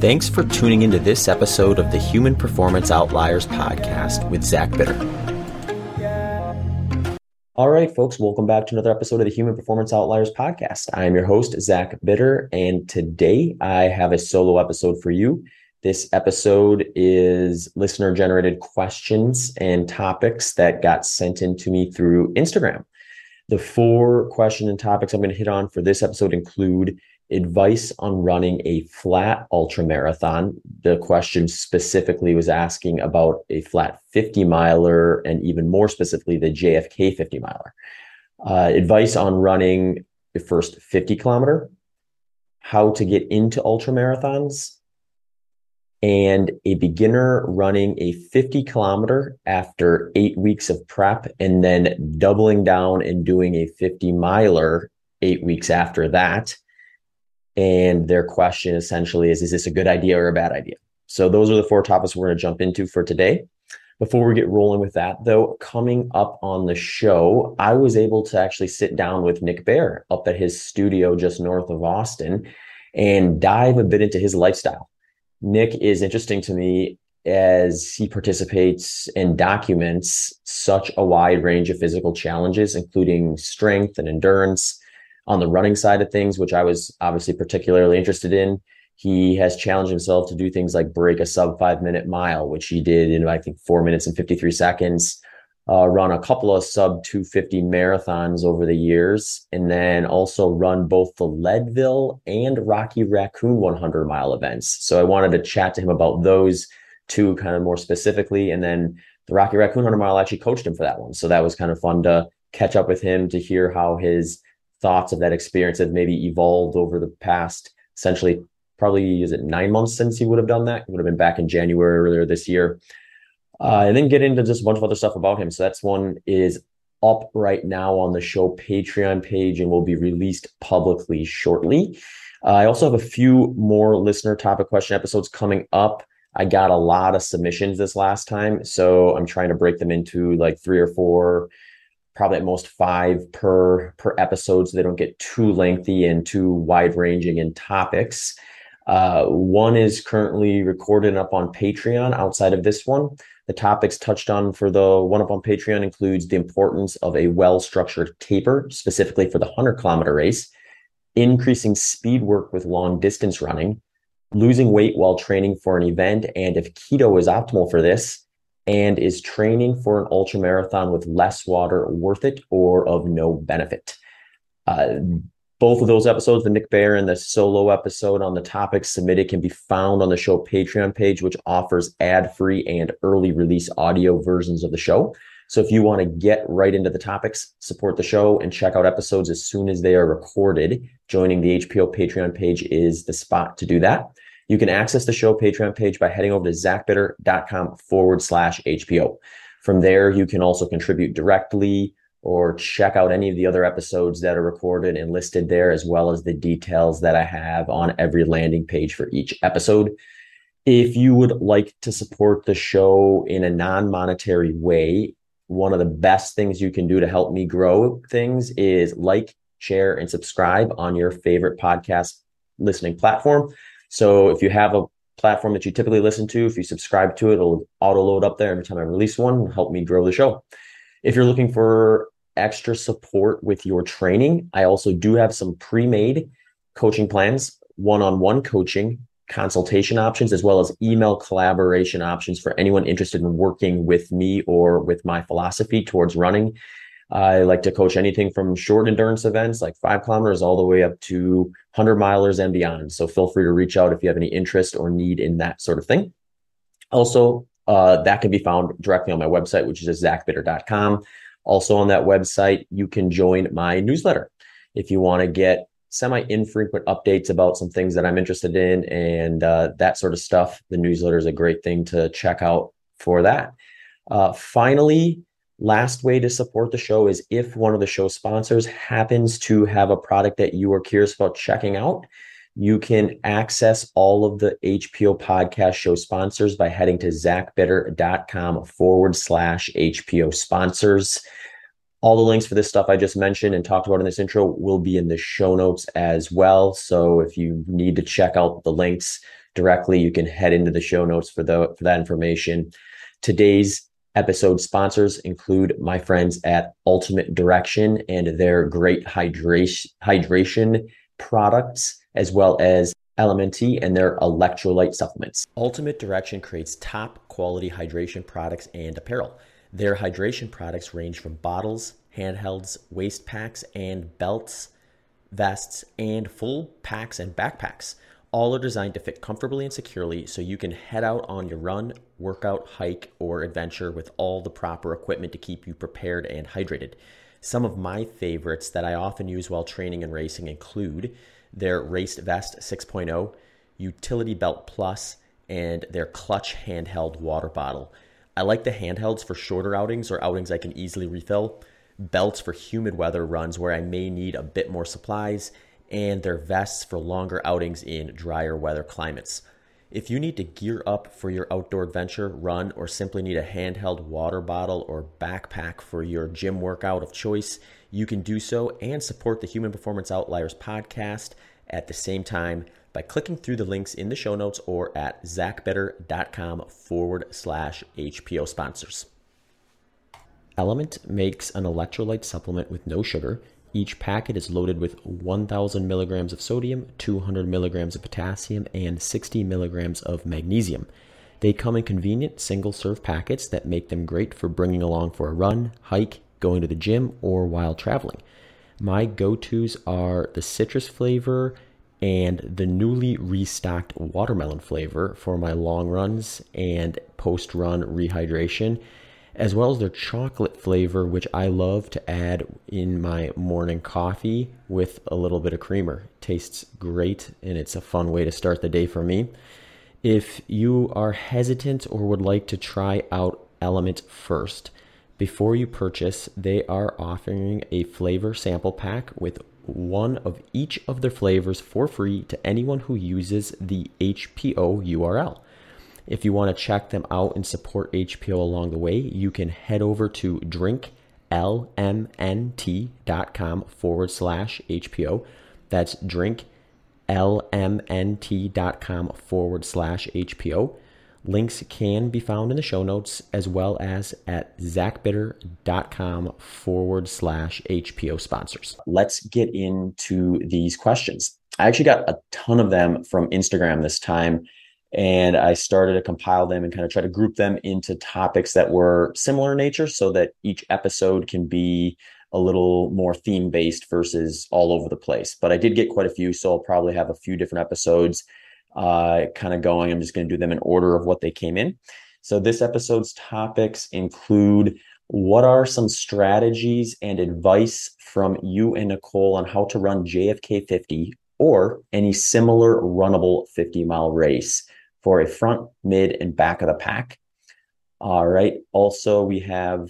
Thanks for tuning into this episode of the Human Performance Outliers podcast with Zach Bitter. All right, folks, welcome back to another episode of the Human Performance Outliers podcast. I am your host, Zach Bitter, and today I have a solo episode for you. This episode is listener generated questions and topics that got sent in to me through Instagram. The four question and topics I'm going to hit on for this episode include advice on running a flat ultra marathon. The question specifically was asking about a flat 50 miler and even more specifically the JFK 50 miler. Uh, advice on running the first 50 kilometer, how to get into ultra marathons, and a beginner running a 50 kilometer after eight weeks of prep and then doubling down and doing a 50 miler eight weeks after that and their question essentially is Is this a good idea or a bad idea? So, those are the four topics we're going to jump into for today. Before we get rolling with that, though, coming up on the show, I was able to actually sit down with Nick Bare up at his studio just north of Austin and dive a bit into his lifestyle. Nick is interesting to me as he participates and documents such a wide range of physical challenges, including strength and endurance, on the running side of things, which I was obviously particularly interested in. He has challenged himself to do things like break a sub five minute mile, which he did in, I think, four minutes and 53 seconds. Uh, run a couple of sub 250 marathons over the years, and then also run both the Leadville and Rocky Raccoon 100 mile events. So I wanted to chat to him about those two kind of more specifically. And then the Rocky Raccoon 100 mile I actually coached him for that one. So that was kind of fun to catch up with him to hear how his thoughts of that experience have maybe evolved over the past essentially probably is it nine months since he would have done that? It would have been back in January earlier this year. Uh, and then get into just a bunch of other stuff about him. So that's one is up right now on the show Patreon page and will be released publicly shortly. Uh, I also have a few more listener topic question episodes coming up. I got a lot of submissions this last time, so I'm trying to break them into like three or four probably at most five per per episode so they don't get too lengthy and too wide ranging in topics. Uh, one is currently recorded up on patreon. Outside of this one the topics touched on for the one up on patreon includes the importance of a well structured taper specifically for the 100 kilometer race increasing speed work with long distance running losing weight while training for an event and if keto is optimal for this and is training for an ultra marathon with less water worth it or of no benefit? Uh, both of those episodes, the Nick Bare and the solo episode on the topics submitted, can be found on the show Patreon page, which offers ad free and early release audio versions of the show. So if you want to get right into the topics, support the show, and check out episodes as soon as they are recorded, joining the HPO Patreon page is the spot to do that. You can access the show Patreon page by heading over to zachbitter.com forward slash HPO. From there, you can also contribute directly or check out any of the other episodes that are recorded and listed there, as well as the details that I have on every landing page for each episode. If you would like to support the show in a non monetary way, one of the best things you can do to help me grow things is like, share, and subscribe on your favorite podcast listening platform. So if you have a platform that you typically listen to, if you subscribe to it, it'll auto load up there every time I release one, help me grow the show. If you're looking for extra support with your training, I also do have some pre-made coaching plans, one-on-one coaching, consultation options, as well as email collaboration options for anyone interested in working with me or with my philosophy towards running I like to coach anything from short endurance events like five kilometers all the way up to 100 milers and beyond. So feel free to reach out if you have any interest or need in that sort of thing. Also, uh, that can be found directly on my website, which is zachbitter.com. Also, on that website, you can join my newsletter if you want to get semi infrequent updates about some things that I'm interested in and uh, that sort of stuff. The newsletter is a great thing to check out for that. Uh, finally, Last way to support the show is if one of the show sponsors happens to have a product that you are curious about checking out, you can access all of the HPO podcast show sponsors by heading to zachbitter.com forward slash HPO sponsors. All the links for this stuff I just mentioned and talked about in this intro will be in the show notes as well. So if you need to check out the links directly, you can head into the show notes for the for that information. Today's episode sponsors include my friends at Ultimate Direction and their great hydration hydration products, as well as LMNT and their electrolyte supplements. Ultimate Direction creates top quality hydration products and apparel. Their hydration products range from bottles, handhelds, waist packs, and belts, vests, and full packs and backpacks. All are designed to fit comfortably and securely so you can head out on your run, workout, hike, or adventure with all the proper equipment to keep you prepared and hydrated. Some of my favorites that I often use while training and racing include their Race Vest 6.0, Utility Belt Plus, and their Clutch handheld water bottle. I like the handhelds for shorter outings or outings I can easily refill, belts for humid weather runs where I may need a bit more supplies, and their vests for longer outings in drier weather climates. If you need to gear up for your outdoor adventure, run, or simply need a handheld water bottle or backpack for your gym workout of choice, you can do so and support the Human Performance Outliers podcast at the same time by clicking through the links in the show notes or at zachbitter.com forward slash HPO sponsors. LMNT makes an electrolyte supplement with no sugar. Each packet is loaded with 1,000 milligrams of sodium, 200 milligrams of potassium, and 60 milligrams of magnesium. They come in convenient single serve packets that make them great for bringing along for a run, hike, going to the gym, or while traveling. My go tos are the citrus flavor and the newly restocked watermelon flavor for my long runs and post run rehydration, as well as their chocolate flavor, which I love to add in my morning coffee with a little bit of creamer. Tastes great and it's a fun way to start the day for me. If you are hesitant or would like to try out LMNT first, before you purchase, they are offering a flavor sample pack with one of each of their flavors for free to anyone who uses the HPO URL. If you want to check them out and support HPO along the way, you can head over to drinklmnt.com forward slash HPO. That's drinklmnt.com forward slash HPO. Links can be found in the show notes as well as at zachbitter.com forward slash HPO sponsors. Let's get into these questions. I actually got a ton of them from Instagram this time, and I started to compile them and kind of try to group them into topics that were similar in nature so that each episode can be a little more theme based versus all over the place. But I did get quite a few, so I'll probably have a few different episodes uh, kind of going. I'm just going to do them in order of what they came in. So, this episode's topics include what are some strategies and advice from you and Nicole on how to run JFK 50 or any similar runnable 50 mile race for a front, mid, and back of the pack? All right. Also, we have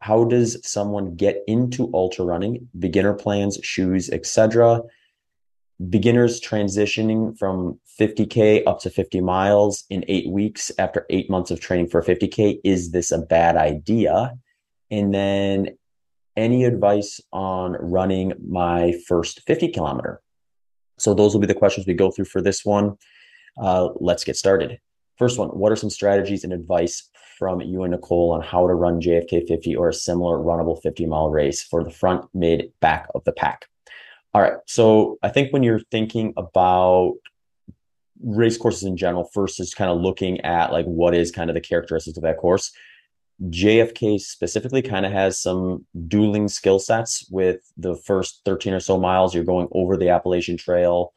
how does someone get into ultra running, beginner plans, shoes, etc beginners transitioning from 50K up to 50 miles in eight weeks after eight months of training for 50K. Is this a bad idea? And then any advice on running my first 50 kilometer? So, those will be the questions we go through for this one. Uh, let's get started. First one What are some strategies and advice from you and Nicole on how to run JFK 50 or a similar runnable 50 mile race for the front, mid, back of the pack? All right. So I think when you're thinking about race courses in general, first is kind of looking at like what is kind of the characteristics of that course. JFK specifically kind of has some dueling skill sets with the first 13 or so miles. You're going over the Appalachian Trail,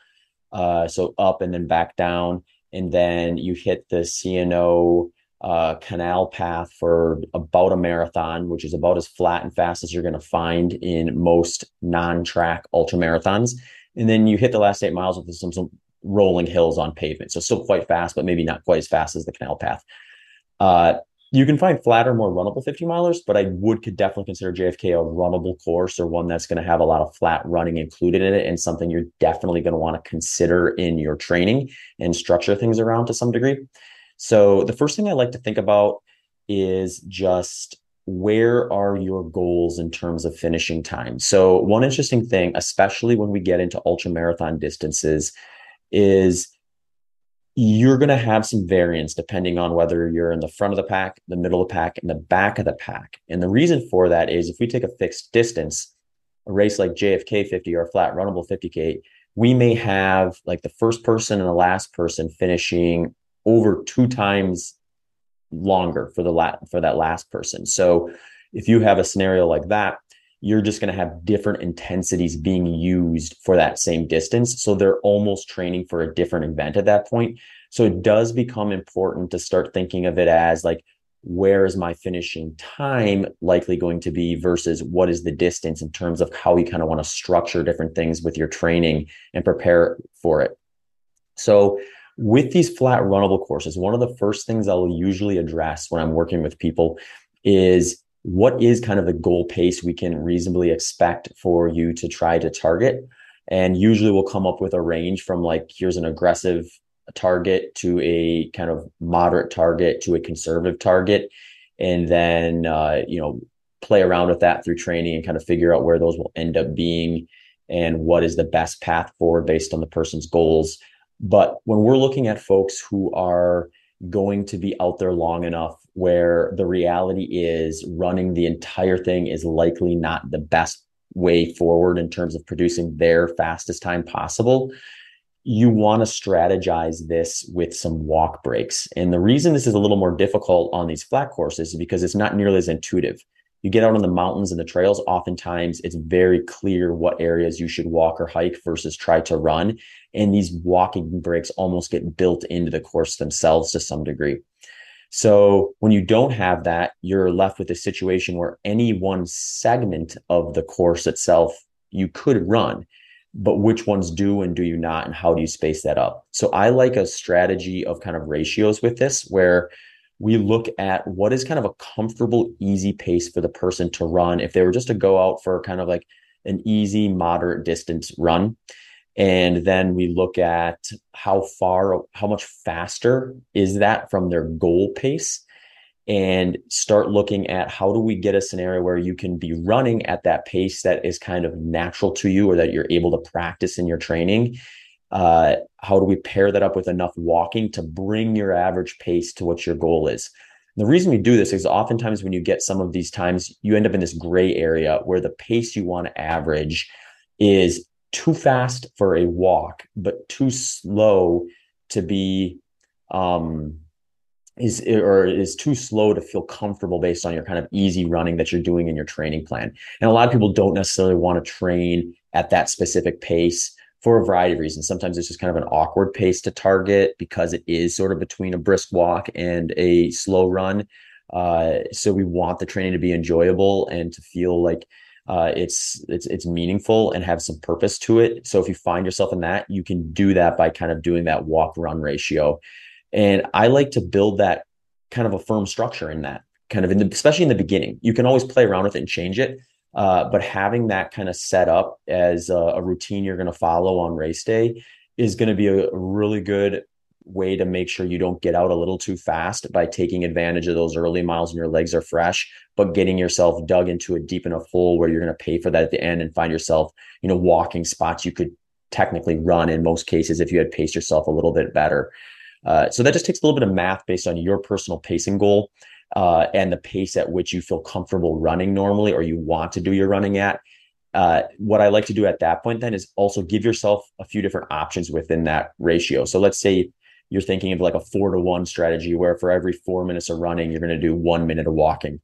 uh, so up and then back down. And then you hit the C&O uh, canal path for about a marathon, which is about as flat and fast as you're going to find in most non-track ultra marathons. And then you hit the last eight miles with some, some rolling hills on pavement. So still quite fast, but maybe not quite as fast as the canal path. Uh, you can find flatter, more runnable 50 milers, but I would could definitely consider JFK a runnable course or one that's going to have a lot of flat running included in it and something you're definitely going to want to consider in your training and structure things around to some degree. So the first thing I like to think about is just where are your goals in terms of finishing time? So one interesting thing, especially when we get into ultra marathon distances, is you're going to have some variance depending on whether you're in the front of the pack, the middle of the pack, and the back of the pack. And the reason for that is if we take a fixed distance, a race like JFK 50 or a flat runnable 50K, we may have like the first person and the last person finishing over two times longer for the la- for that last person. So if you have a scenario like that, you're just going to have different intensities being used for that same distance. So they're almost training for a different event at that point. So it does become important to start thinking of it as like, where is my finishing time likely going to be versus what is the distance in terms of how you kind of want to structure different things with your training and prepare for it. So with these flat runnable courses, one of the first things I'll usually address when I'm working with people is what is kind of the goal pace we can reasonably expect for you to try to target? And usually we'll come up with a range from like, here's an aggressive target to a kind of moderate target to a conservative target. And then, uh, you know, play around with that through training and kind of figure out where those will end up being and what is the best path forward based on the person's goals. But when we're looking at folks who are going to be out there long enough where the reality is running the entire thing is likely not the best way forward in terms of producing their fastest time possible. You want to strategize this with some walk breaks. And the reason this is a little more difficult on these flat courses is because it's not nearly as intuitive. You get out on the mountains and the trails oftentimes it's very clear what areas you should walk or hike versus try to run. And these walking breaks almost get built into the course themselves to some degree so when you don't have that, you're left with a situation where any one segment of the course itself you could run, but which ones do and do you not, and how do you space that up? So I like a strategy of kind of ratios with this where we look at what is kind of a comfortable, easy pace for the person to run. If they were just to go out for kind of like an easy, moderate distance run, and then we look at how far how much faster is that from their goal pace? And start looking at how do we get a scenario where you can be running at that pace that is kind of natural to you or that you're able to practice in your training. Uh, how do we pair that up with enough walking to bring your average pace to what your goal is? The reason we do this is oftentimes when you get some of these times you end up in this gray area where the pace you want to average is too fast for a walk, but too slow to be um is or is too slow to feel comfortable based on your kind of easy running that you're doing in your training plan. And a lot of people don't necessarily want to train at that specific pace for a variety of reasons. Sometimes it's just kind of an awkward pace to target because it is sort of between a brisk walk and a slow run. Uh, so we want the training to be enjoyable and to feel like uh, it's it's it's meaningful and have some purpose to it. So if you find yourself in that, you can do that by kind of doing that walk run ratio. And I like to build that kind of a firm structure in that kind of in the especially in the beginning. You can always play around with it and change it. Uh, but having that kind of set up as a, a routine you're going to follow on race day is going to be a really good way to make sure you don't get out a little too fast by taking advantage of those early miles and your legs are fresh, but getting yourself dug into a deep enough hole where you're going to pay for that at the end and find yourself, you know, walking spots you could technically run in most cases if you had paced yourself a little bit better. Uh, so that just takes a little bit of math based on your personal pacing goal uh, and the pace at which you feel comfortable running normally or you want to do your running at. Uh, what I like to do at that point then is also give yourself a few different options within that ratio. So let's say you're thinking of like a four to one strategy where for every four minutes of running, you're going to do one minute of walking.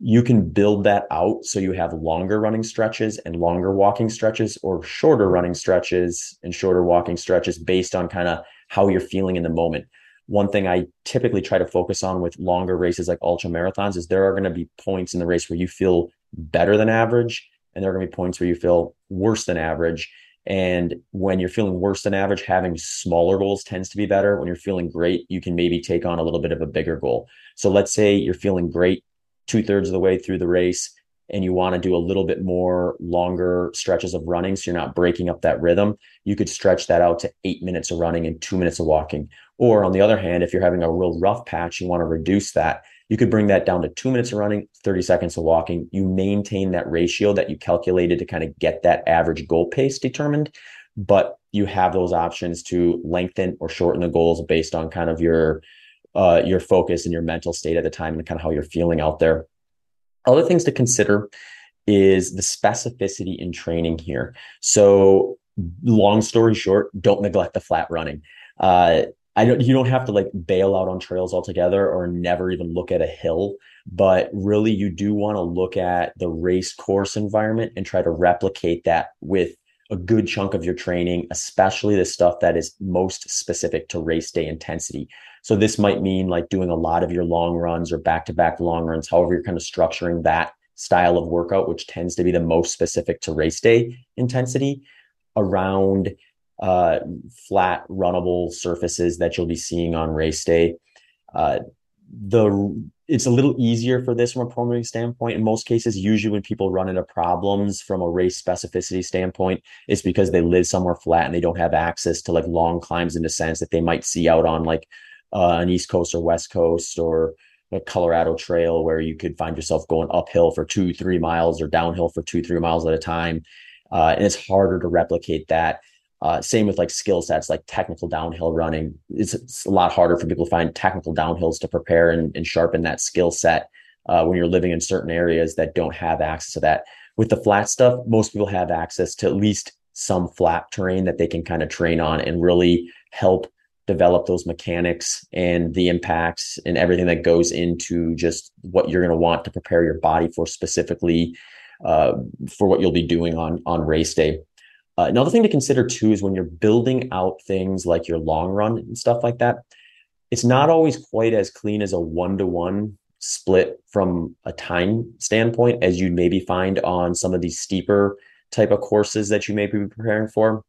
You can build that out so you have longer running stretches and longer walking stretches, or shorter running stretches and shorter walking stretches based on kind of how you're feeling in the moment. One thing I typically try to focus on with longer races like ultra marathons is there are going to be points in the race where you feel better than average, and there are going to be points where you feel worse than average and when you're feeling worse than average, having smaller goals tends to be better. When you're feeling great, you can maybe take on a little bit of a bigger goal. So let's say you're feeling great two thirds of the way through the race and you want to do a little bit more longer stretches of running so you're not breaking up that rhythm, you could stretch that out to eight minutes of running and two minutes of walking. Or on the other hand, if you're having a real rough patch, you want to reduce that you could bring that down to two minutes of running, 30 seconds of walking. You maintain that ratio that you calculated to kind of get that average goal pace determined. but you have those options to lengthen or shorten the goals based on kind of your uh, your focus and your mental state at the time and kind of how you're feeling out there. Other things to consider is the specificity in training here. So, long story short, don't neglect the flat running. Uh, I don't. You don't have to like bail out on trails altogether or never even look at a hill, but really you do want to look at the race course environment and try to replicate that with a good chunk of your training, especially the stuff that is most specific to race day intensity. So this might mean like doing a lot of your long runs or back to back long runs, however you're kind of structuring that style of workout, which tends to be the most specific to race day intensity around uh, flat runnable surfaces that you'll be seeing on race day. Uh, the it's a little easier for this from a performance standpoint. In most cases, usually when people run into problems from a race specificity standpoint, it's because they live somewhere flat and they don't have access to like long climbs and descents that they might see out on like uh, an East Coast or West Coast or a Colorado Trail where you could find yourself going uphill for two, three miles or downhill for two, three miles at a time. Uh, and it's harder to replicate that uh, same with like skill sets, like technical downhill running. It's, it's, a lot harder for people to find technical downhills to prepare and, and sharpen that skill set uh, when you're living in certain areas that don't have access to that. With the flat stuff, most people have access to at least some flat terrain that they can kind of train on and really help develop those mechanics and the impacts and everything that goes into just what you're going to want to prepare your body for specifically uh, for what you'll be doing on on race day. Uh, another thing to consider too is when you're building out things like your long run and stuff like that, it's not always quite as clean as a one to one split from a time standpoint as you'd maybe find on some of these steeper type of courses that you may be preparing for.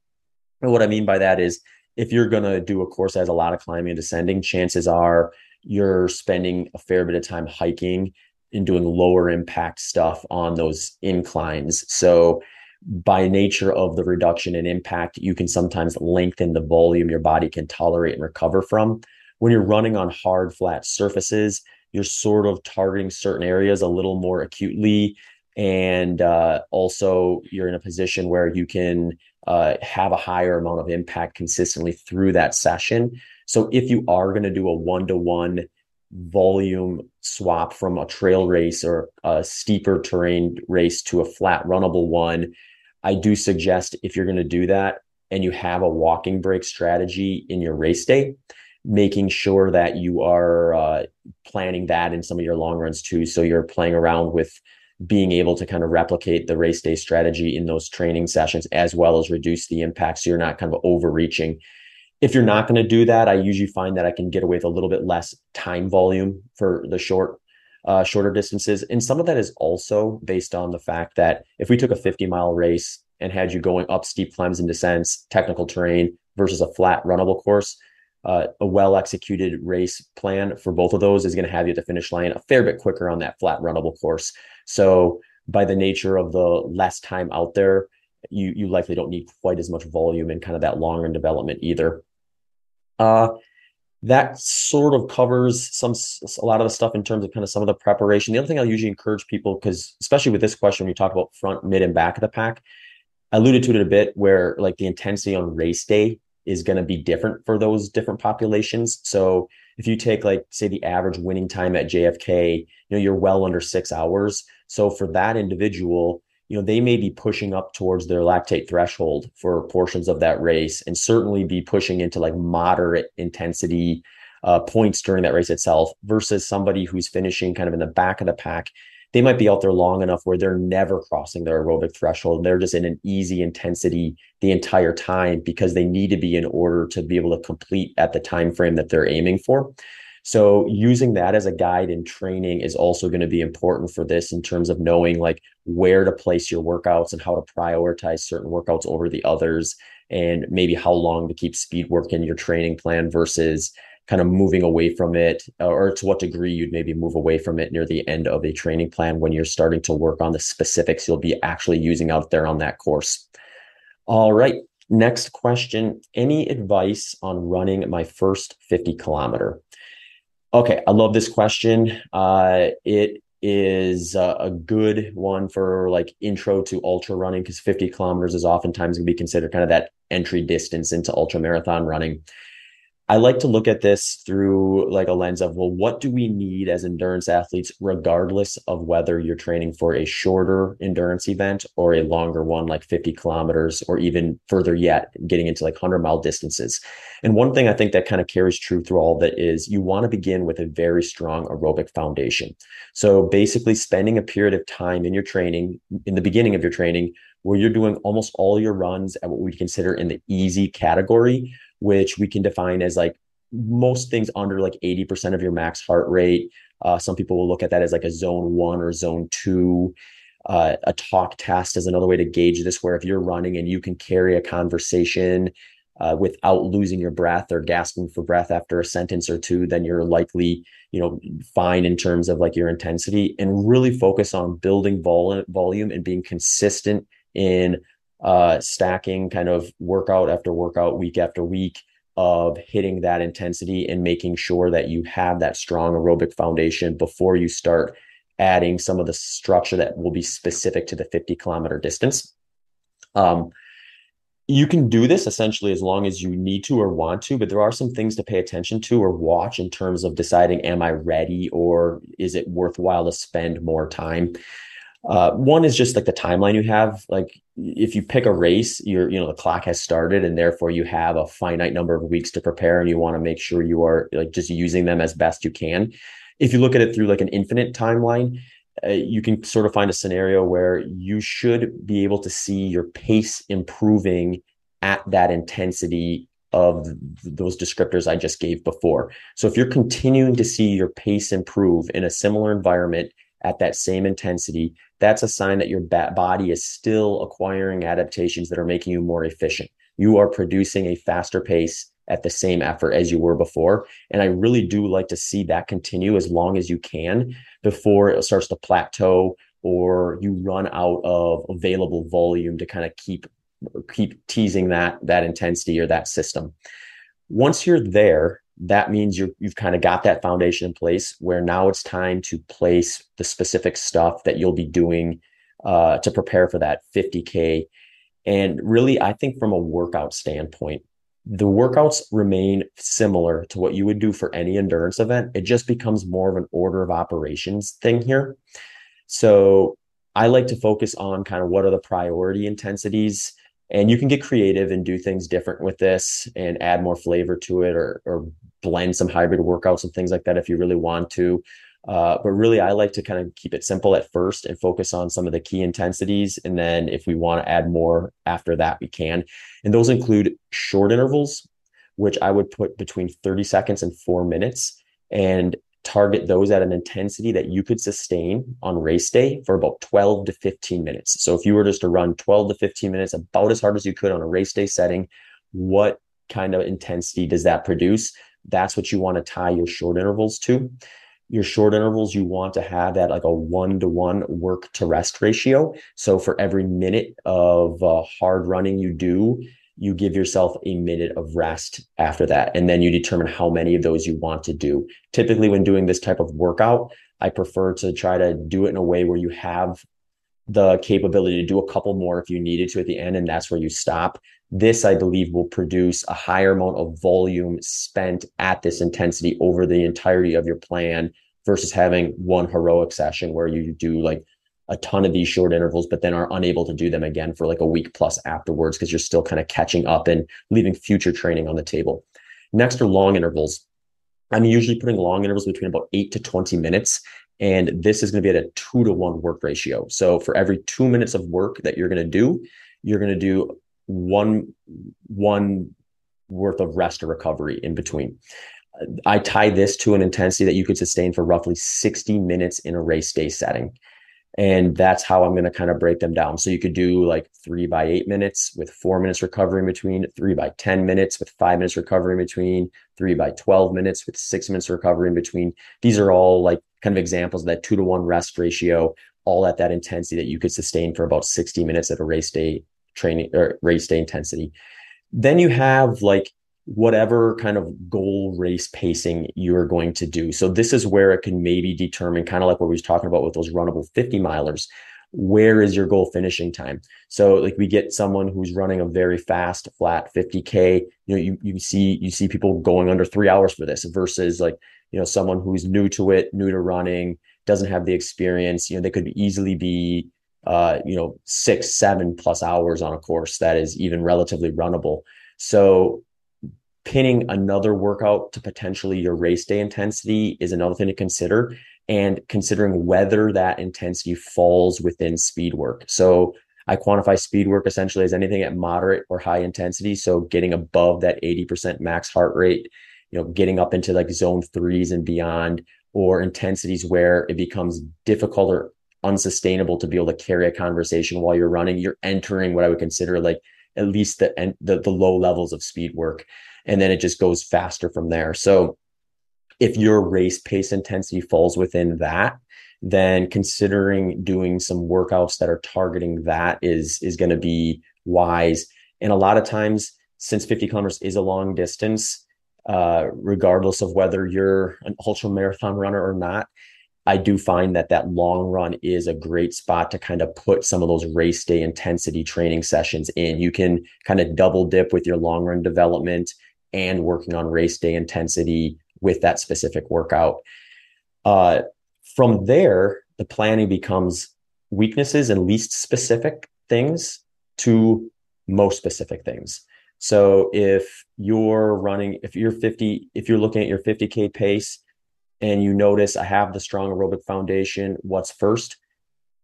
And what I mean by that is if you're going to do a course that has a lot of climbing and descending, chances are you're spending a fair bit of time hiking and doing lower impact stuff on those inclines. So by nature of the reduction in impact, you can sometimes lengthen the volume your body can tolerate and recover from. When you're running on hard, flat surfaces, you're sort of targeting certain areas a little more acutely. And uh, also, you're in a position where you can uh, have a higher amount of impact consistently through that session. So, if you are going to do a one to one volume swap from a trail race or a steeper terrain race to a flat runnable one, I do suggest if you're going to do that and you have a walking break strategy in your race day, making sure that you are uh, planning that in some of your long runs too. So you're playing around with being able to kind of replicate the race day strategy in those training sessions as well as reduce the impact so you're not kind of overreaching. If you're not going to do that, I usually find that I can get away with a little bit less time volume for the short uh, shorter distances. And some of that is also based on the fact that if we took a 50 mile race and had you going up steep climbs and descents, technical terrain versus a flat runnable course, uh, a well executed race plan for both of those is going to have you at the finish line a fair bit quicker on that flat runnable course. So, by the nature of the less time out there, you you likely don't need quite as much volume and kind of that long run development either. Uh, that sort of covers some a lot of the stuff in terms of kind of some of the preparation. The other thing I'll usually encourage people, because especially with this question, you talk about front, mid, and back of the pack, I alluded to it a bit where like the intensity on race day is going to be different for those different populations. So if you take like say the average winning time at JFK, you know you're well under six hours. So for that individual, you know they may be pushing up towards their lactate threshold for portions of that race and certainly be pushing into like moderate intensity uh, points during that race itself versus somebody who's finishing kind of in the back of the pack. They might be out there long enough where they're never crossing their aerobic threshold and they're just in an easy intensity the entire time because they need to be in order to be able to complete at the time frame that they're aiming for so using that as a guide in training is also going to be important for this in terms of knowing like where to place your workouts and how to prioritize certain workouts over the others and maybe how long to keep speed work in your training plan versus kind of moving away from it or to what degree you'd maybe move away from it near the end of a training plan when you're starting to work on the specifics you'll be actually using out there on that course. All right. Next question. Any advice on running my first 50 kilometer? Okay, I love this question. Uh, it is a, a good one for like intro to ultra running because 50 kilometers is oftentimes going to be considered kind of that entry distance into ultra marathon running. I like to look at this through like a lens of, well, what do we need as endurance athletes, regardless of whether you're training for a shorter endurance event or a longer one, like 50 kilometers, or even further yet, getting into like 100 mile distances. And one thing I think that kind of carries true through all of that is you want to begin with a very strong aerobic foundation. So basically, spending a period of time in your training, in the beginning of your training, where you're doing almost all your runs at what we consider in the easy category which we can define as like most things under like 80% of your max heart rate. Uh, some people will look at that as like a zone one or zone two. Uh, a talk test is another way to gauge this, where if you're running and you can carry a conversation uh, without losing your breath or gasping for breath after a sentence or two, then you're likely, you know, fine in terms of like your intensity and really focus on building vol- volume and being consistent in uh, stacking kind of workout after workout, week after week of hitting that intensity and making sure that you have that strong aerobic foundation before you start adding some of the structure that will be specific to the 50 kilometer distance. Um, you can do this essentially as long as you need to or want to, but there are some things to pay attention to or watch in terms of deciding, am I ready or is it worthwhile to spend more time? Uh, one is just like the timeline you have. Like if you pick a race, you're you know the clock has started, and therefore you have a finite number of weeks to prepare, and you want to make sure you are like just using them as best you can. If you look at it through like an infinite timeline, uh, you can sort of find a scenario where you should be able to see your pace improving at that intensity of those descriptors I just gave before. So if you're continuing to see your pace improve in a similar environment at that same intensity, that's a sign that your body is still acquiring adaptations that are making you more efficient. You are producing a faster pace at the same effort as you were before. And I really do like to see that continue as long as you can before it starts to plateau or you run out of available volume to kind of keep keep teasing that that intensity or that system. Once you're there, that means you you've kind of got that foundation in place where now it's time to place the specific stuff that you'll be doing uh, to prepare for that 50K. And really, I think from a workout standpoint, the workouts remain similar to what you would do for any endurance event. It just becomes more of an order of operations thing here. So I like to focus on kind of what are the priority intensities and you can get creative and do things different with this and add more flavor to it or, or blend some hybrid workouts and things like that if you really want to. Uh, but really, I like to kind of keep it simple at first and focus on some of the key intensities. And then if we want to add more after that, we can. And those include short intervals, which I would put between 30 seconds and four minutes. And target those at an intensity that you could sustain on race day for about 12 to 15 minutes. So if you were just to run 12 to 15 minutes about as hard as you could on a race day setting, what kind of intensity does that produce? That's what you want to tie your short intervals to. Your short intervals, you want to have that like a one to one work to rest ratio. So for every minute of uh, hard running you do, you give yourself a minute of rest after that. And then you determine how many of those you want to do. Typically, when doing this type of workout, I prefer to try to do it in a way where you have the capability to do a couple more if you needed to at the end, and that's where you stop. This, I believe, will produce a higher amount of volume spent at this intensity over the entirety of your plan versus having one heroic session where you do like a ton of these short intervals, but then are unable to do them again for like a week plus afterwards because you're still kind of catching up and leaving future training on the table. Next are long intervals. I'm usually putting long intervals between about eight to 20 minutes. And this is going to be at a two to one work ratio. So for every two minutes of work that you're going to do, you're going to do one, one worth of rest or recovery in between. I tie this to an intensity that you could sustain for roughly 60 minutes in a race day setting. And that's how I'm going to kind of break them down. So you could do like three by eight minutes with four minutes recovery in between, three by 10 minutes with five minutes recovery in between, three by 12 minutes with six minutes recovery in between. These are all like kind of examples of that two to one rest ratio, all at that intensity that you could sustain for about 60 minutes at a race day training or race day intensity. Then you have like whatever kind of goal race pacing you're going to do. So this is where it can maybe determine kind of like what we was talking about with those runnable 50 milers. Where is your goal finishing time? So like we get someone who's running a very fast flat 50k, you know, you you see you see people going under 3 hours for this versus like, you know, someone who's new to it, new to running, doesn't have the experience, you know, they could easily be uh, you know, 6 7 plus hours on a course that is even relatively runnable. So pinning another workout to potentially your race day intensity is another thing to consider and considering whether that intensity falls within speed work. So I quantify speed work essentially as anything at moderate or high intensity. So getting above that 80% max heart rate, you know, getting up into like zone threes and beyond, or intensities where it becomes difficult or unsustainable to be able to carry a conversation while you're running. You're entering what I would consider like at least the the, the low levels of speed work and then it just goes faster from there. So if your race pace intensity falls within that, then considering doing some workouts that are targeting that is is going to be wise. And a lot of times, since 50 kilometers is a long distance, uh, regardless of whether you're an ultra marathon runner or not, I do find that that long run is a great spot to kind of put some of those race day intensity training sessions in. You can kind of double dip with your long run development and working on race day intensity with that specific workout. Uh, from there, the planning becomes weaknesses and least specific things to most specific things. So if you're running, if you're 50, if you're looking at your 50K pace and you notice I have the strong aerobic foundation, what's first?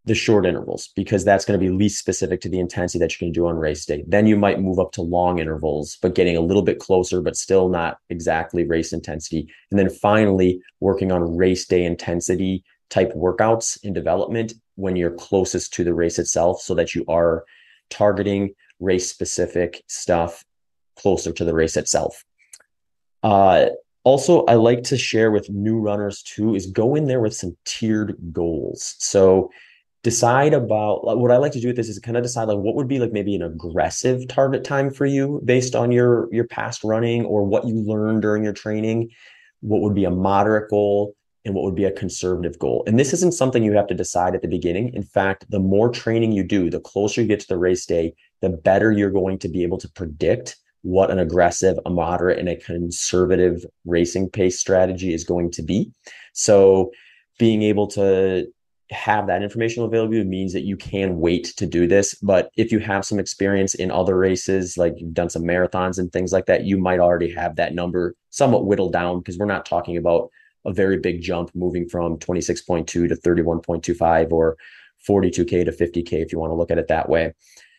the short intervals because that's going to be least specific to the intensity that you can do on race day. Then you might move up to long intervals, but getting a little bit closer, but still not exactly race intensity. And then finally, working on race day intensity type workouts in development when you're closest to the race itself so that you are targeting race specific stuff closer to the race itself. Uh, also, I like to share with new runners too is go in there with some tiered goals. So decide about what I like to do with this is kind of decide like what would be like maybe an aggressive target time for you based on your your past running or what you learned during your training. What would be a moderate goal and what would be a conservative goal. And this isn't something you have to decide at the beginning. In fact, the more training you do, the closer you get to the race day, the better you're going to be able to predict what an aggressive, a moderate, and a conservative racing pace strategy is going to be. So being able to have that informational availability means that you can wait to do this. But if you have some experience in other races, like you've done some marathons and things like that, you might already have that number somewhat whittled down because we're not talking about a very big jump moving from 26.2 to 31.25 or 42K to 50K, if you want to look at it that way.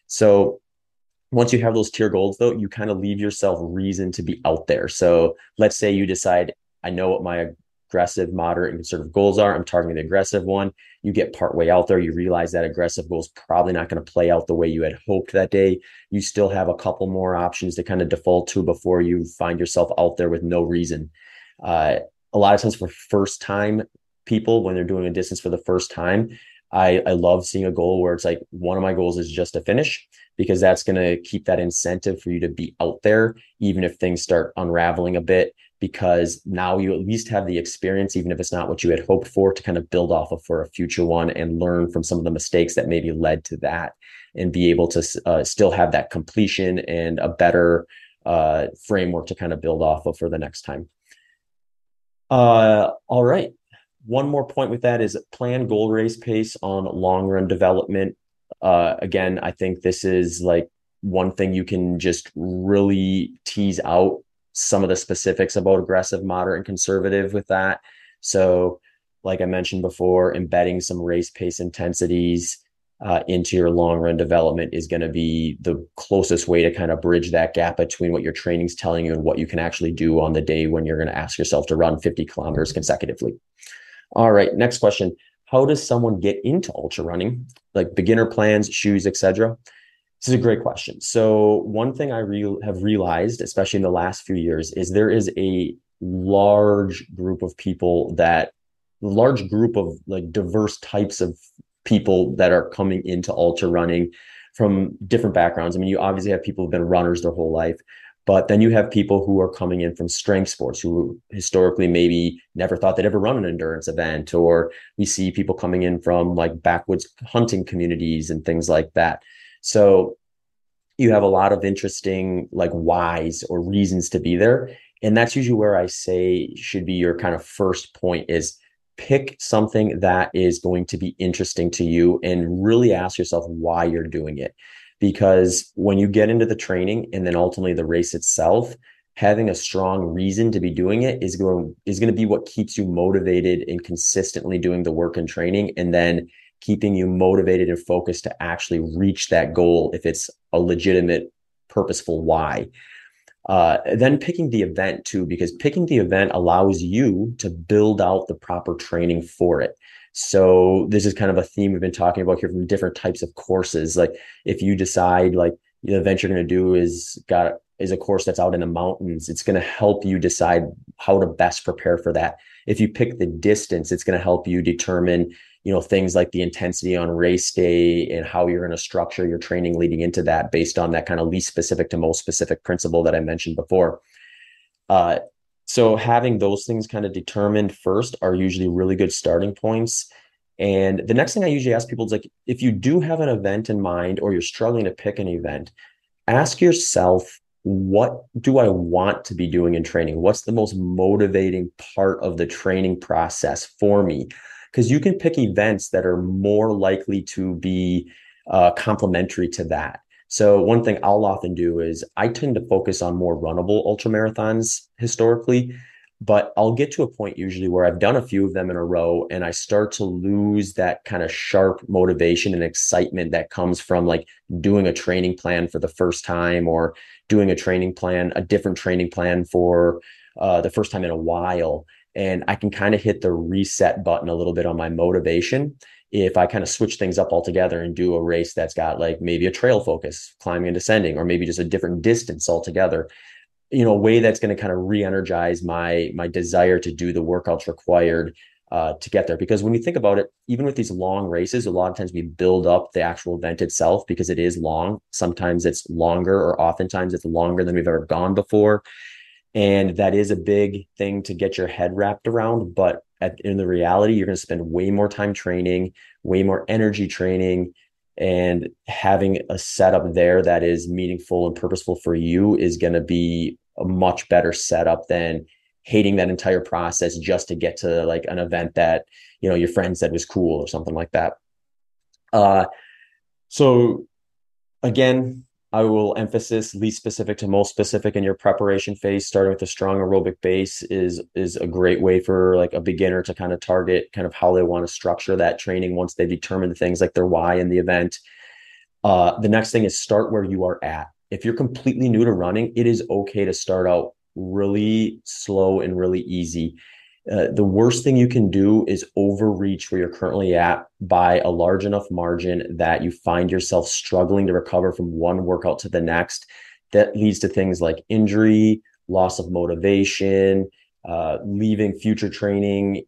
So once you have those tier goals, though, you kind of leave yourself reason to be out there. So let's say you decide, I know what my aggressive, moderate, and conservative goals are. I'm targeting the aggressive one. You get partway out there, you realize that aggressive goal is probably not going to play out the way you had hoped that day. You still have a couple more options to kind of default to before you find yourself out there with no reason. Uh, a lot of times for first time people, when they're doing a distance for the first time, I, I love seeing a goal where it's like one of my goals is just to finish because that's going to keep that incentive for you to be out there, even if things start unraveling a bit because now you at least have the experience, even if it's not what you had hoped for, to kind of build off of for a future one and learn from some of the mistakes that maybe led to that and be able to uh, still have that completion and a better uh, framework to kind of build off of for the next time. Uh, all right. One more point with that is plan goal race pace on long run development. Uh, again, I think this is like one thing you can just really tease out some of the specifics about aggressive, moderate, and conservative with that. So, like I mentioned before, embedding some race pace intensities uh, into your long run development is going to be the closest way to kind of bridge that gap between what your training's telling you and what you can actually do on the day when you're going to ask yourself to run 50 kilometers consecutively. All right, next question. How does someone get into ultra running? Like beginner plans, shoes, etc. This is a great question. So one thing I re- have realized, especially in the last few years, is there is a large group of people that large group of like diverse types of people that are coming into ultra running from different backgrounds. I mean, you obviously have people who've been runners their whole life, But then you have people who are coming in from strength sports who historically maybe never thought they'd ever run an endurance event, or we see people coming in from like backwoods hunting communities and things like that. So you have a lot of interesting like whys or reasons to be there. And that's usually where I say should be your kind of first point is pick something that is going to be interesting to you and really ask yourself why you're doing it because when you get into the training and then ultimately the race itself having a strong reason to be doing it is going is going to be what keeps you motivated and consistently doing the work and training and then keeping you motivated and focused to actually reach that goal if it's a legitimate purposeful why. Uh, then picking the event too because picking the event allows you to build out the proper training for it so this is kind of a theme we've been talking about here from different types of courses. Like if you decide like the event you're going to do is got is a course that's out in the mountains, it's going to help you decide how to best prepare for that. If you pick the distance, it's going to help you determine, you know, things like the intensity on race day and how you're going to structure your training leading into that based on that kind of least specific to most specific principle that I mentioned before. Uh, so having those things kind of determined first are usually really good starting points. And the next thing I usually ask people is like, if you do have an event in mind or you're struggling to pick an event, ask yourself, what do I want to be doing in training? What's the most motivating part of the training process for me? Because you can pick events that are more likely to be uh, complementary to that. So one thing I'll often do is I tend to focus on more runnable ultra marathons historically, but I'll get to a point usually where I've done a few of them in a row and I start to lose that kind of sharp motivation and excitement that comes from like doing a training plan for the first time or doing a training plan, a different training plan for uh, the first time in a while. And I can kind of hit the reset button a little bit on my motivation if I kind of switch things up altogether and do a race that's got like maybe a trail focus, climbing and descending, or maybe just a different distance altogether, you know, a way that's going to kind of re-energize my my desire to do the workouts required uh, to get there. Because when you think about it, even with these long races, a lot of times we build up the actual event itself because it is long. Sometimes it's longer, or oftentimes it's longer than we've ever gone before. And that is a big thing to get your head wrapped around. But at, in the reality, you're going to spend way more time training, way more energy training, and having a setup there that is meaningful and purposeful for you is going to be a much better setup than hating that entire process just to get to like an event that you know your friend said was cool or something like that. Uh, so again, I will emphasis least specific to most specific in your preparation phase. Starting with a strong aerobic base is is a great way for like a beginner to kind of target kind of how they want to structure that training once they determine things like their why in the event. Uh, the next thing is start where you are at. If you're completely new to running, it is okay to start out really slow and really easy. Uh, the worst thing you can do is overreach where you're currently at by a large enough margin that you find yourself struggling to recover from one workout to the next. That leads to things like injury, loss of motivation, uh, leaving future training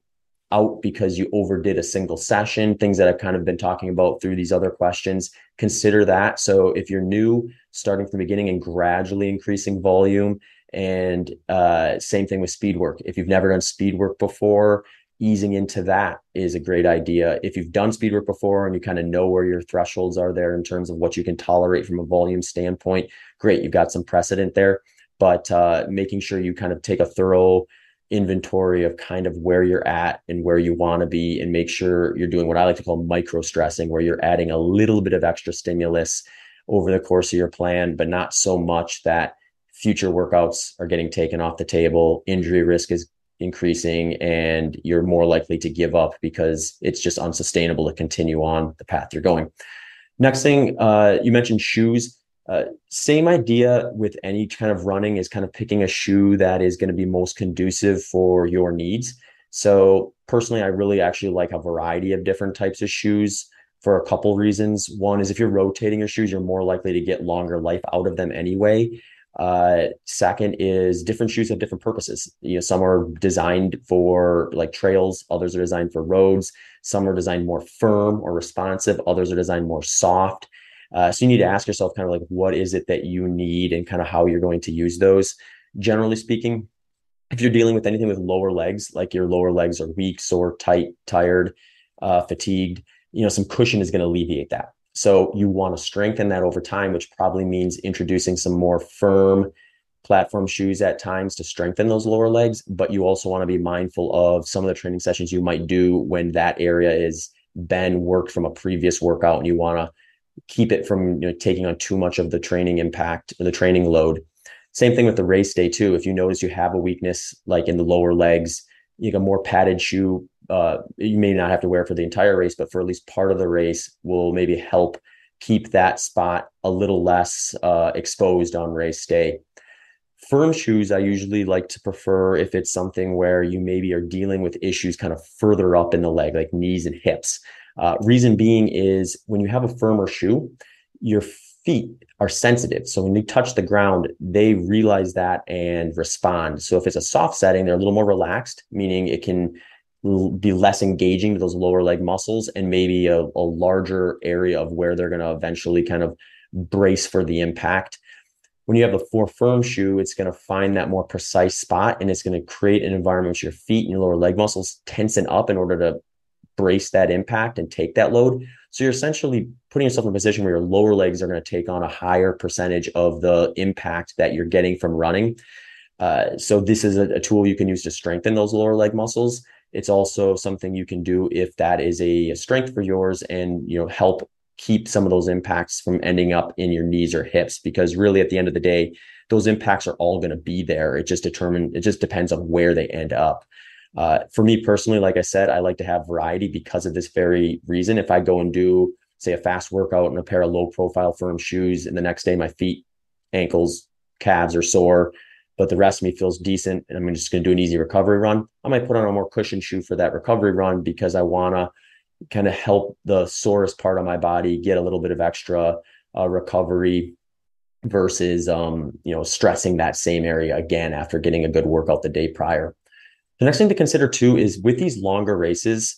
out because you overdid a single session, things that I've kind of been talking about through these other questions. Consider that. So if you're new, starting from the beginning and gradually increasing volume and uh, same thing with speed work. If you've never done speed work before, easing into that is a great idea. If you've done speed work before and you kind of know where your thresholds are there in terms of what you can tolerate from a volume standpoint, great. You've got some precedent there. But uh, making sure you kind of take a thorough inventory of kind of where you're at and where you want to be and make sure you're doing what I like to call micro stressing, where you're adding a little bit of extra stimulus over the course of your plan, but not so much that future workouts are getting taken off the table, injury risk is increasing, and you're more likely to give up because it's just unsustainable to continue on the path you're going. Next thing, uh, you mentioned shoes. Uh, same idea with any kind of running is kind of picking a shoe that is going to be most conducive for your needs. So personally, I really actually like a variety of different types of shoes for a couple reasons. One is if you're rotating your shoes, you're more likely to get longer life out of them anyway. Uh, second is different shoes have different purposes. You know, some are designed for like trails, others are designed for roads. Some are designed more firm or responsive, others are designed more soft. Uh, so you need to ask yourself kind of like what is it that you need and kind of how you're going to use those. Generally speaking, if you're dealing with anything with lower legs, like your lower legs are weak, sore, tight, tired, uh, fatigued, you know, some cushion is going to alleviate that. So you want to strengthen that over time, which probably means introducing some more firm platform shoes at times to strengthen those lower legs. But you also want to be mindful of some of the training sessions you might do when that area is been worked from a previous workout and you want to keep it from you know, taking on too much of the training impact or the training load. Same thing with the race day too. If you notice you have a weakness like in the lower legs, you get a more padded shoe. Uh, you may not have to wear for the entire race, but for at least part of the race will maybe help keep that spot a little less uh, exposed on race day. Firm shoes, I usually like to prefer if it's something where you maybe are dealing with issues kind of further up in the leg, like knees and hips. Uh, reason being is when you have a firmer shoe, your feet are sensitive. So when you touch the ground, they realize that and respond. So if it's a soft setting, they're a little more relaxed, meaning it can be less engaging to those lower leg muscles and maybe a, a larger area of where they're going to eventually kind of brace for the impact when you have the four firm shoe, it's going to find that more precise spot and it's going to create an environment where your feet and your lower leg muscles tension up in order to brace that impact and take that load. So you're essentially putting yourself in a position where your lower legs are going to take on a higher percentage of the impact that you're getting from running. Uh, so this is a, a, tool you can use to strengthen those lower leg muscles. It's also something you can do if that is a, strength for yours and you know help keep some of those impacts from ending up in your knees or hips because really at the end of the day those impacts are all going to be there. It just determine it just depends on where they end up. Uh, for me personally like i said i like to have variety because of this very reason. If i go and do say a fast workout in a pair of low profile firm shoes and the next day my feet ankles calves are sore but the rest of me feels decent and i'm just going to do an easy recovery run i might put on a more cushioned shoe for that recovery run because i want to kind of help the sorest part of my body get a little bit of extra uh, recovery versus um, you know stressing that same area again after getting a good workout the day prior. The next thing to consider too is with these longer races,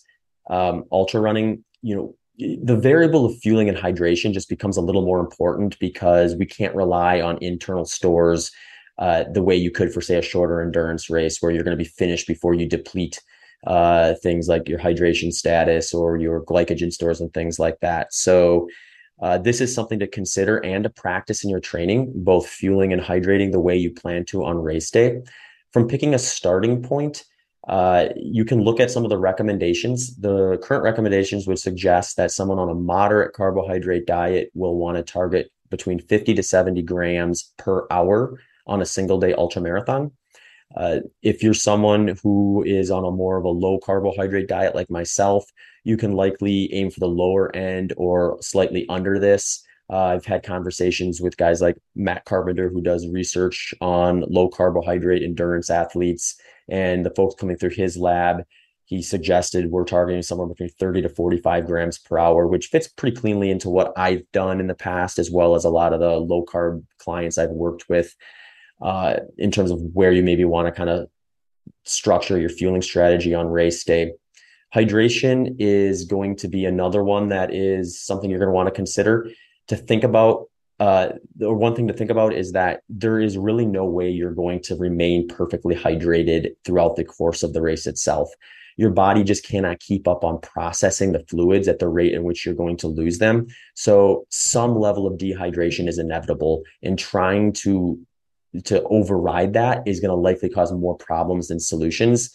um, ultra running, you know, the variable of fueling and hydration just becomes a little more important because we can't rely on internal stores uh, the way you could for say a shorter endurance race where you're going to be finished before you deplete uh, things like your hydration status or your glycogen stores and things like that. So, uh, this is something to consider and to practice in your training, both fueling and hydrating the way you plan to on race day. From picking a starting point, uh, you can look at some of the recommendations. The current recommendations would suggest that someone on a moderate carbohydrate diet will want to target between 50 to 70 grams per hour on a single day ultra marathon. Uh, if you're someone who is on a more of a low carbohydrate diet like myself, you can likely aim for the lower end or slightly under this. Uh, I've had conversations with guys like Matt Carpenter, who does research on low carbohydrate endurance athletes, and the folks coming through his lab. He suggested we're targeting somewhere between 30 to 45 grams per hour, which fits pretty cleanly into what I've done in the past, as well as a lot of the low carb clients I've worked with uh, in terms of where you maybe want to kind of structure your fueling strategy on race day. Hydration is going to be another one that is something you're going to want to consider to think about. Uh, the one thing to think about is that there is really no way you're going to remain perfectly hydrated throughout the course of the race itself. Your body just cannot keep up on processing the fluids at the rate in which you're going to lose them. So, some level of dehydration is inevitable, and trying to to override that is going to likely cause more problems than solutions.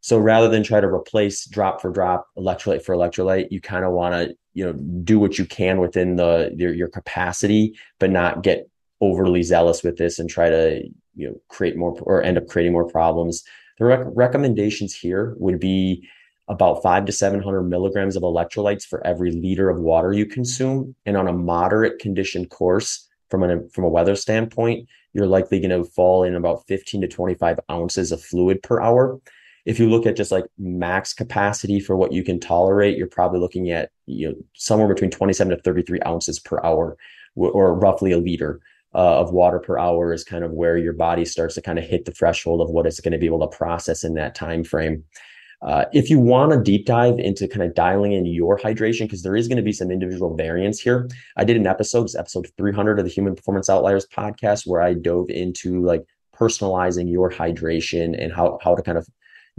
So rather than try to replace drop for drop, electrolyte for electrolyte, you kind of want to you know do what you can within the your, your capacity, but not get overly zealous with this and try to you know create more or end up creating more problems. The rec- recommendations here would be about five to 700 milligrams of electrolytes for every liter of water you consume. And on a moderate condition course, from a from a weather standpoint, you're likely going to fall in about 15 to 25 ounces of fluid per hour. If you look at just like max capacity for what you can tolerate, you're probably looking at you know somewhere between 27 to 33 ounces per hour, or roughly a liter uh, of water per hour is kind of where your body starts to kind of hit the threshold of what it's going to be able to process in that time frame. Uh, if you want to deep dive into kind of dialing in your hydration, because there is going to be some individual variance here. I did an episode, it's episode 300 of the Human Performance Outliers podcast, where I dove into like personalizing your hydration and how, how to kind of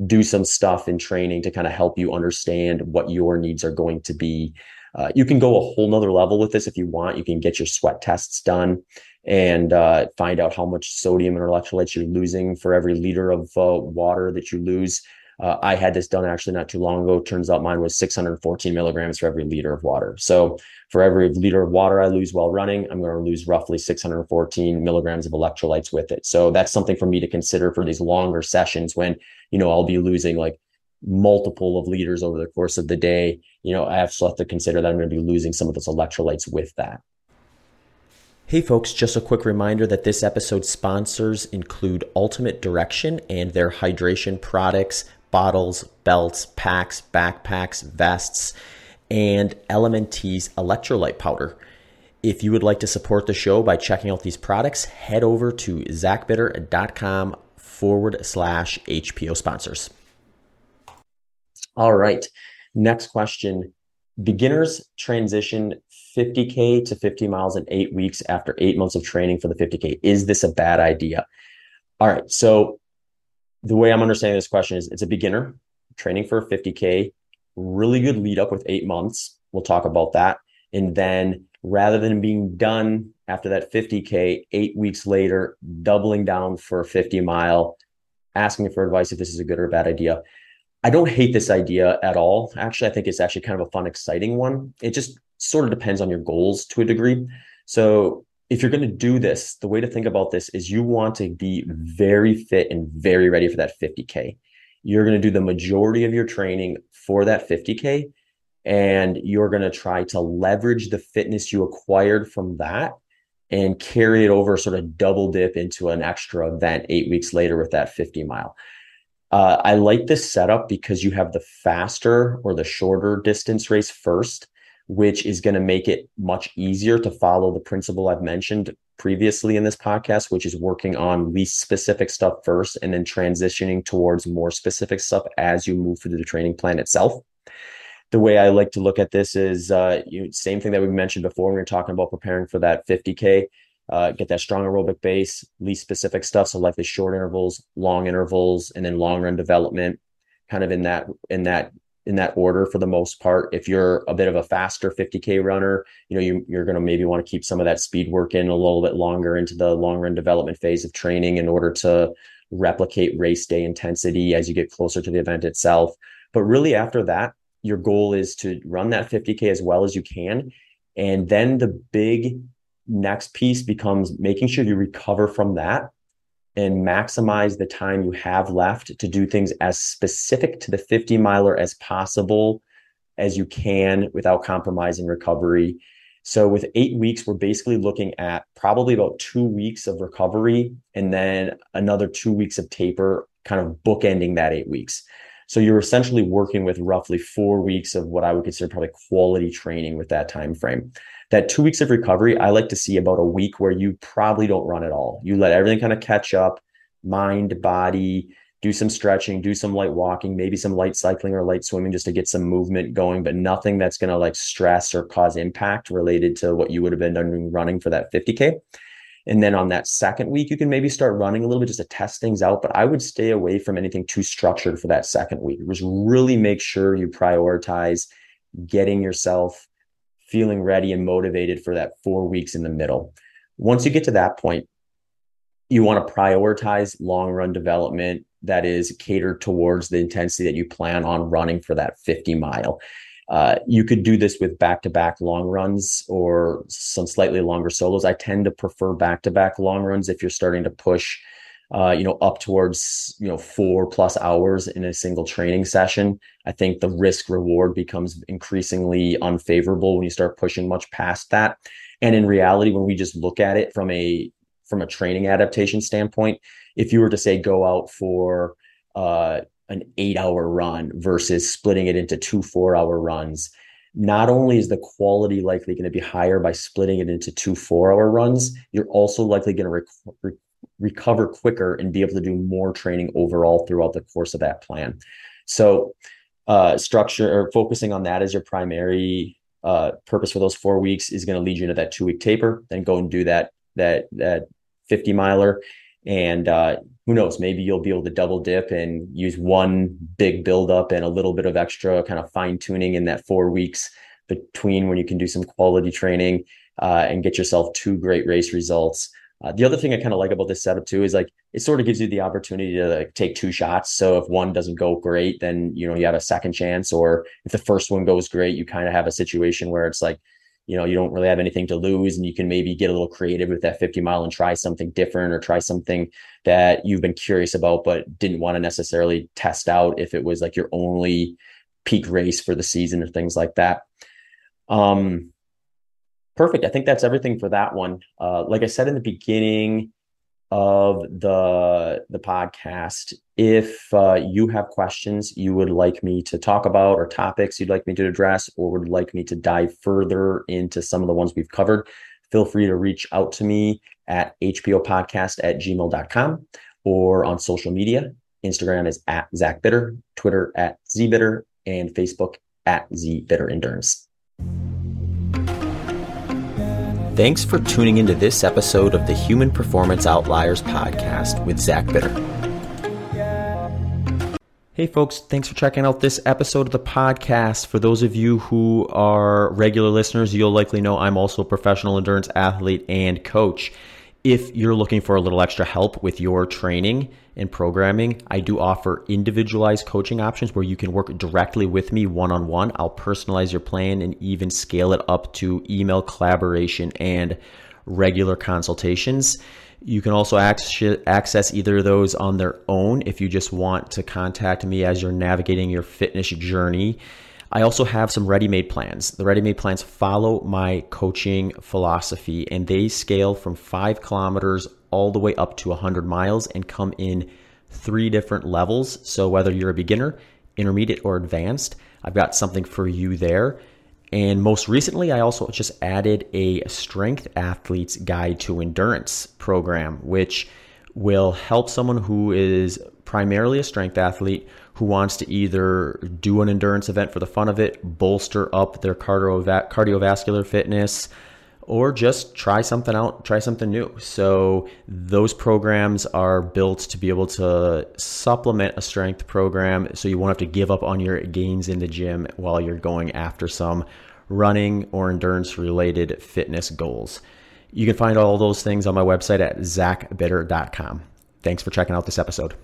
do some stuff in training to kind of help you understand what your needs are going to be. Uh, you can go a whole nother level with this if you want. You can get your sweat tests done and uh, find out how much sodium and electrolytes you're losing for every liter of uh, water that you lose. Uh, I had this done actually not too long ago. Turns out mine was 614 milligrams for every liter of water. So for every liter of water I lose while running, I'm going to lose roughly 614 milligrams of electrolytes with it. So that's something for me to consider for these longer sessions when, you know, I'll be losing like multiple of liters over the course of the day. You know, I also have to consider that I'm going to be losing some of those electrolytes with that. Hey folks, just a quick reminder that this episode's sponsors include Ultimate Direction and their hydration products bottles, belts, packs, backpacks, vests, and LMNT's electrolyte powder. If you would like to support the show by checking out these products, head over to zachbitter.com forward slash HPO sponsors. All right. Next question. Beginners transition 50K to 50 miles in eight weeks after eight months of training for the 50K. Is this a bad idea? All right. So the way I'm understanding this question is it's a beginner training for a 50K, really good lead up with eight months. We'll talk about that. And then rather than being done after that 50K, eight weeks later, doubling down for a 50 mile, asking for advice if this is a good or a bad idea. I don't hate this idea at all. Actually, I think it's actually kind of a fun, exciting one. It just sort of depends on your goals to a degree. So if you're going to do this, the way to think about this is you want to be very fit and very ready for that 50K. You're going to do the majority of your training for that 50K, and you're going to try to leverage the fitness you acquired from that and carry it over, sort of double dip into an extra event eight weeks later with that 50 mile. Uh, I like this setup because you have the faster or the shorter distance race first which is going to make it much easier to follow the principle I've mentioned previously in this podcast, which is working on least specific stuff first and then transitioning towards more specific stuff as you move through the training plan itself. The way I like to look at this is uh, you, same thing that we mentioned before when we are talking about preparing for that 50K. Uh, get that strong aerobic base, least specific stuff. So like the short intervals, long intervals, and then long run development, kind of in that in that in that order for the most part. If you're a bit of a faster 50k runner, you know you, you're going to maybe want to keep some of that speed work in a little bit longer into the long run development phase of training in order to replicate race day intensity as you get closer to the event itself. But really, after that, your goal is to run that 50k as well as you can, and then the big next piece becomes making sure you recover from that and maximize the time you have left to do things as specific to the 50 miler as possible as you can without compromising recovery. So with eight weeks, we're basically looking at probably about two weeks of recovery and then another two weeks of taper, kind of bookending that eight weeks. So you're essentially working with roughly four weeks of what I would consider probably quality training with that time frame that two weeks of recovery, I like to see about a week where you probably don't run at all. You let everything kind of catch up, mind, body, do some stretching, do some light walking, maybe some light cycling or light swimming just to get some movement going, but nothing that's going to like stress or cause impact related to what you would have been doing running for that 50K. And then on that second week, you can maybe start running a little bit just to test things out. But I would stay away from anything too structured for that second week. Just really make sure you prioritize getting yourself feeling ready and motivated for that four weeks in the middle. Once you get to that point, you want to prioritize long run development that is catered towards the intensity that you plan on running for that 50 mile. Uh, you could do this with back to back long runs or some slightly longer solos. I tend to prefer back to back long runs if you're starting to push uh, you know, up towards, you know, four plus hours in a single training session. I think the risk reward becomes increasingly unfavorable when you start pushing much past that. And in reality, when we just look at it from a from a training adaptation standpoint, if you were to say go out for uh, an eight hour run versus splitting it into two four hour runs, not only is the quality likely going to be higher by splitting it into two four hour runs, you're also likely going to rec- recover quicker and be able to do more training overall throughout the course of that plan. So, uh, structure or focusing on that as your primary uh, purpose for those four weeks is going to lead you into that two week taper. Then go and do that that that 50 miler, and uh, who knows, maybe you'll be able to double dip and use one big buildup and a little bit of extra kind of fine tuning in that four weeks between when you can do some quality training uh, and get yourself two great race results. Uh, the other thing I kind of like about this setup too is like it sort of gives you the opportunity to like, take two shots. So if one doesn't go great, then you know you have a second chance, or if the first one goes great, you kind of have a situation where it's like you know you don't really have anything to lose, and you can maybe get a little creative with that 50 mile and try something different or try something that you've been curious about but didn't want to necessarily test out if it was like your only peak race for the season or things like that. Um, perfect. I think that's everything for that one. Uh, like I said in the beginning of the the podcast, if uh, you have questions you would like me to talk about or topics you'd like me to address or would like me to dive further into some of the ones we've covered, feel free to reach out to me at hpopodcast at gmail.com or on social media. Instagram is at Zach Bitter, Twitter at ZBitter, and Facebook at ZBitter Endurance. Thanks for tuning into this episode of the Human Performance Outliers podcast with Zach Bitter. Hey, folks, thanks for checking out this episode of the podcast. For those of you who are regular listeners, you'll likely know I'm also a professional endurance athlete and coach. If you're looking for a little extra help with your training, and programming, I do offer individualized coaching options where you can work directly with me one on one. I'll personalize your plan and even scale it up to email collaboration and regular consultations. You can also access either of those on their own if you just want to contact me as you're navigating your fitness journey. I also have some ready made plans. The ready made plans follow my coaching philosophy and they scale from five kilometers all the way up to 100 miles and come in three different levels. So, whether you're a beginner, intermediate, or advanced, I've got something for you there. And most recently, I also just added a strength athlete's guide to endurance program, which will help someone who is primarily a strength athlete who wants to either do an endurance event for the fun of it, bolster up their cardiovascular fitness, or just try something out, try something new. So those programs are built to be able to supplement a strength program so you won't have to give up on your gains in the gym while you're going after some running or endurance related fitness goals. You can find all those things on my website at zachbitter.com. Thanks for checking out this episode.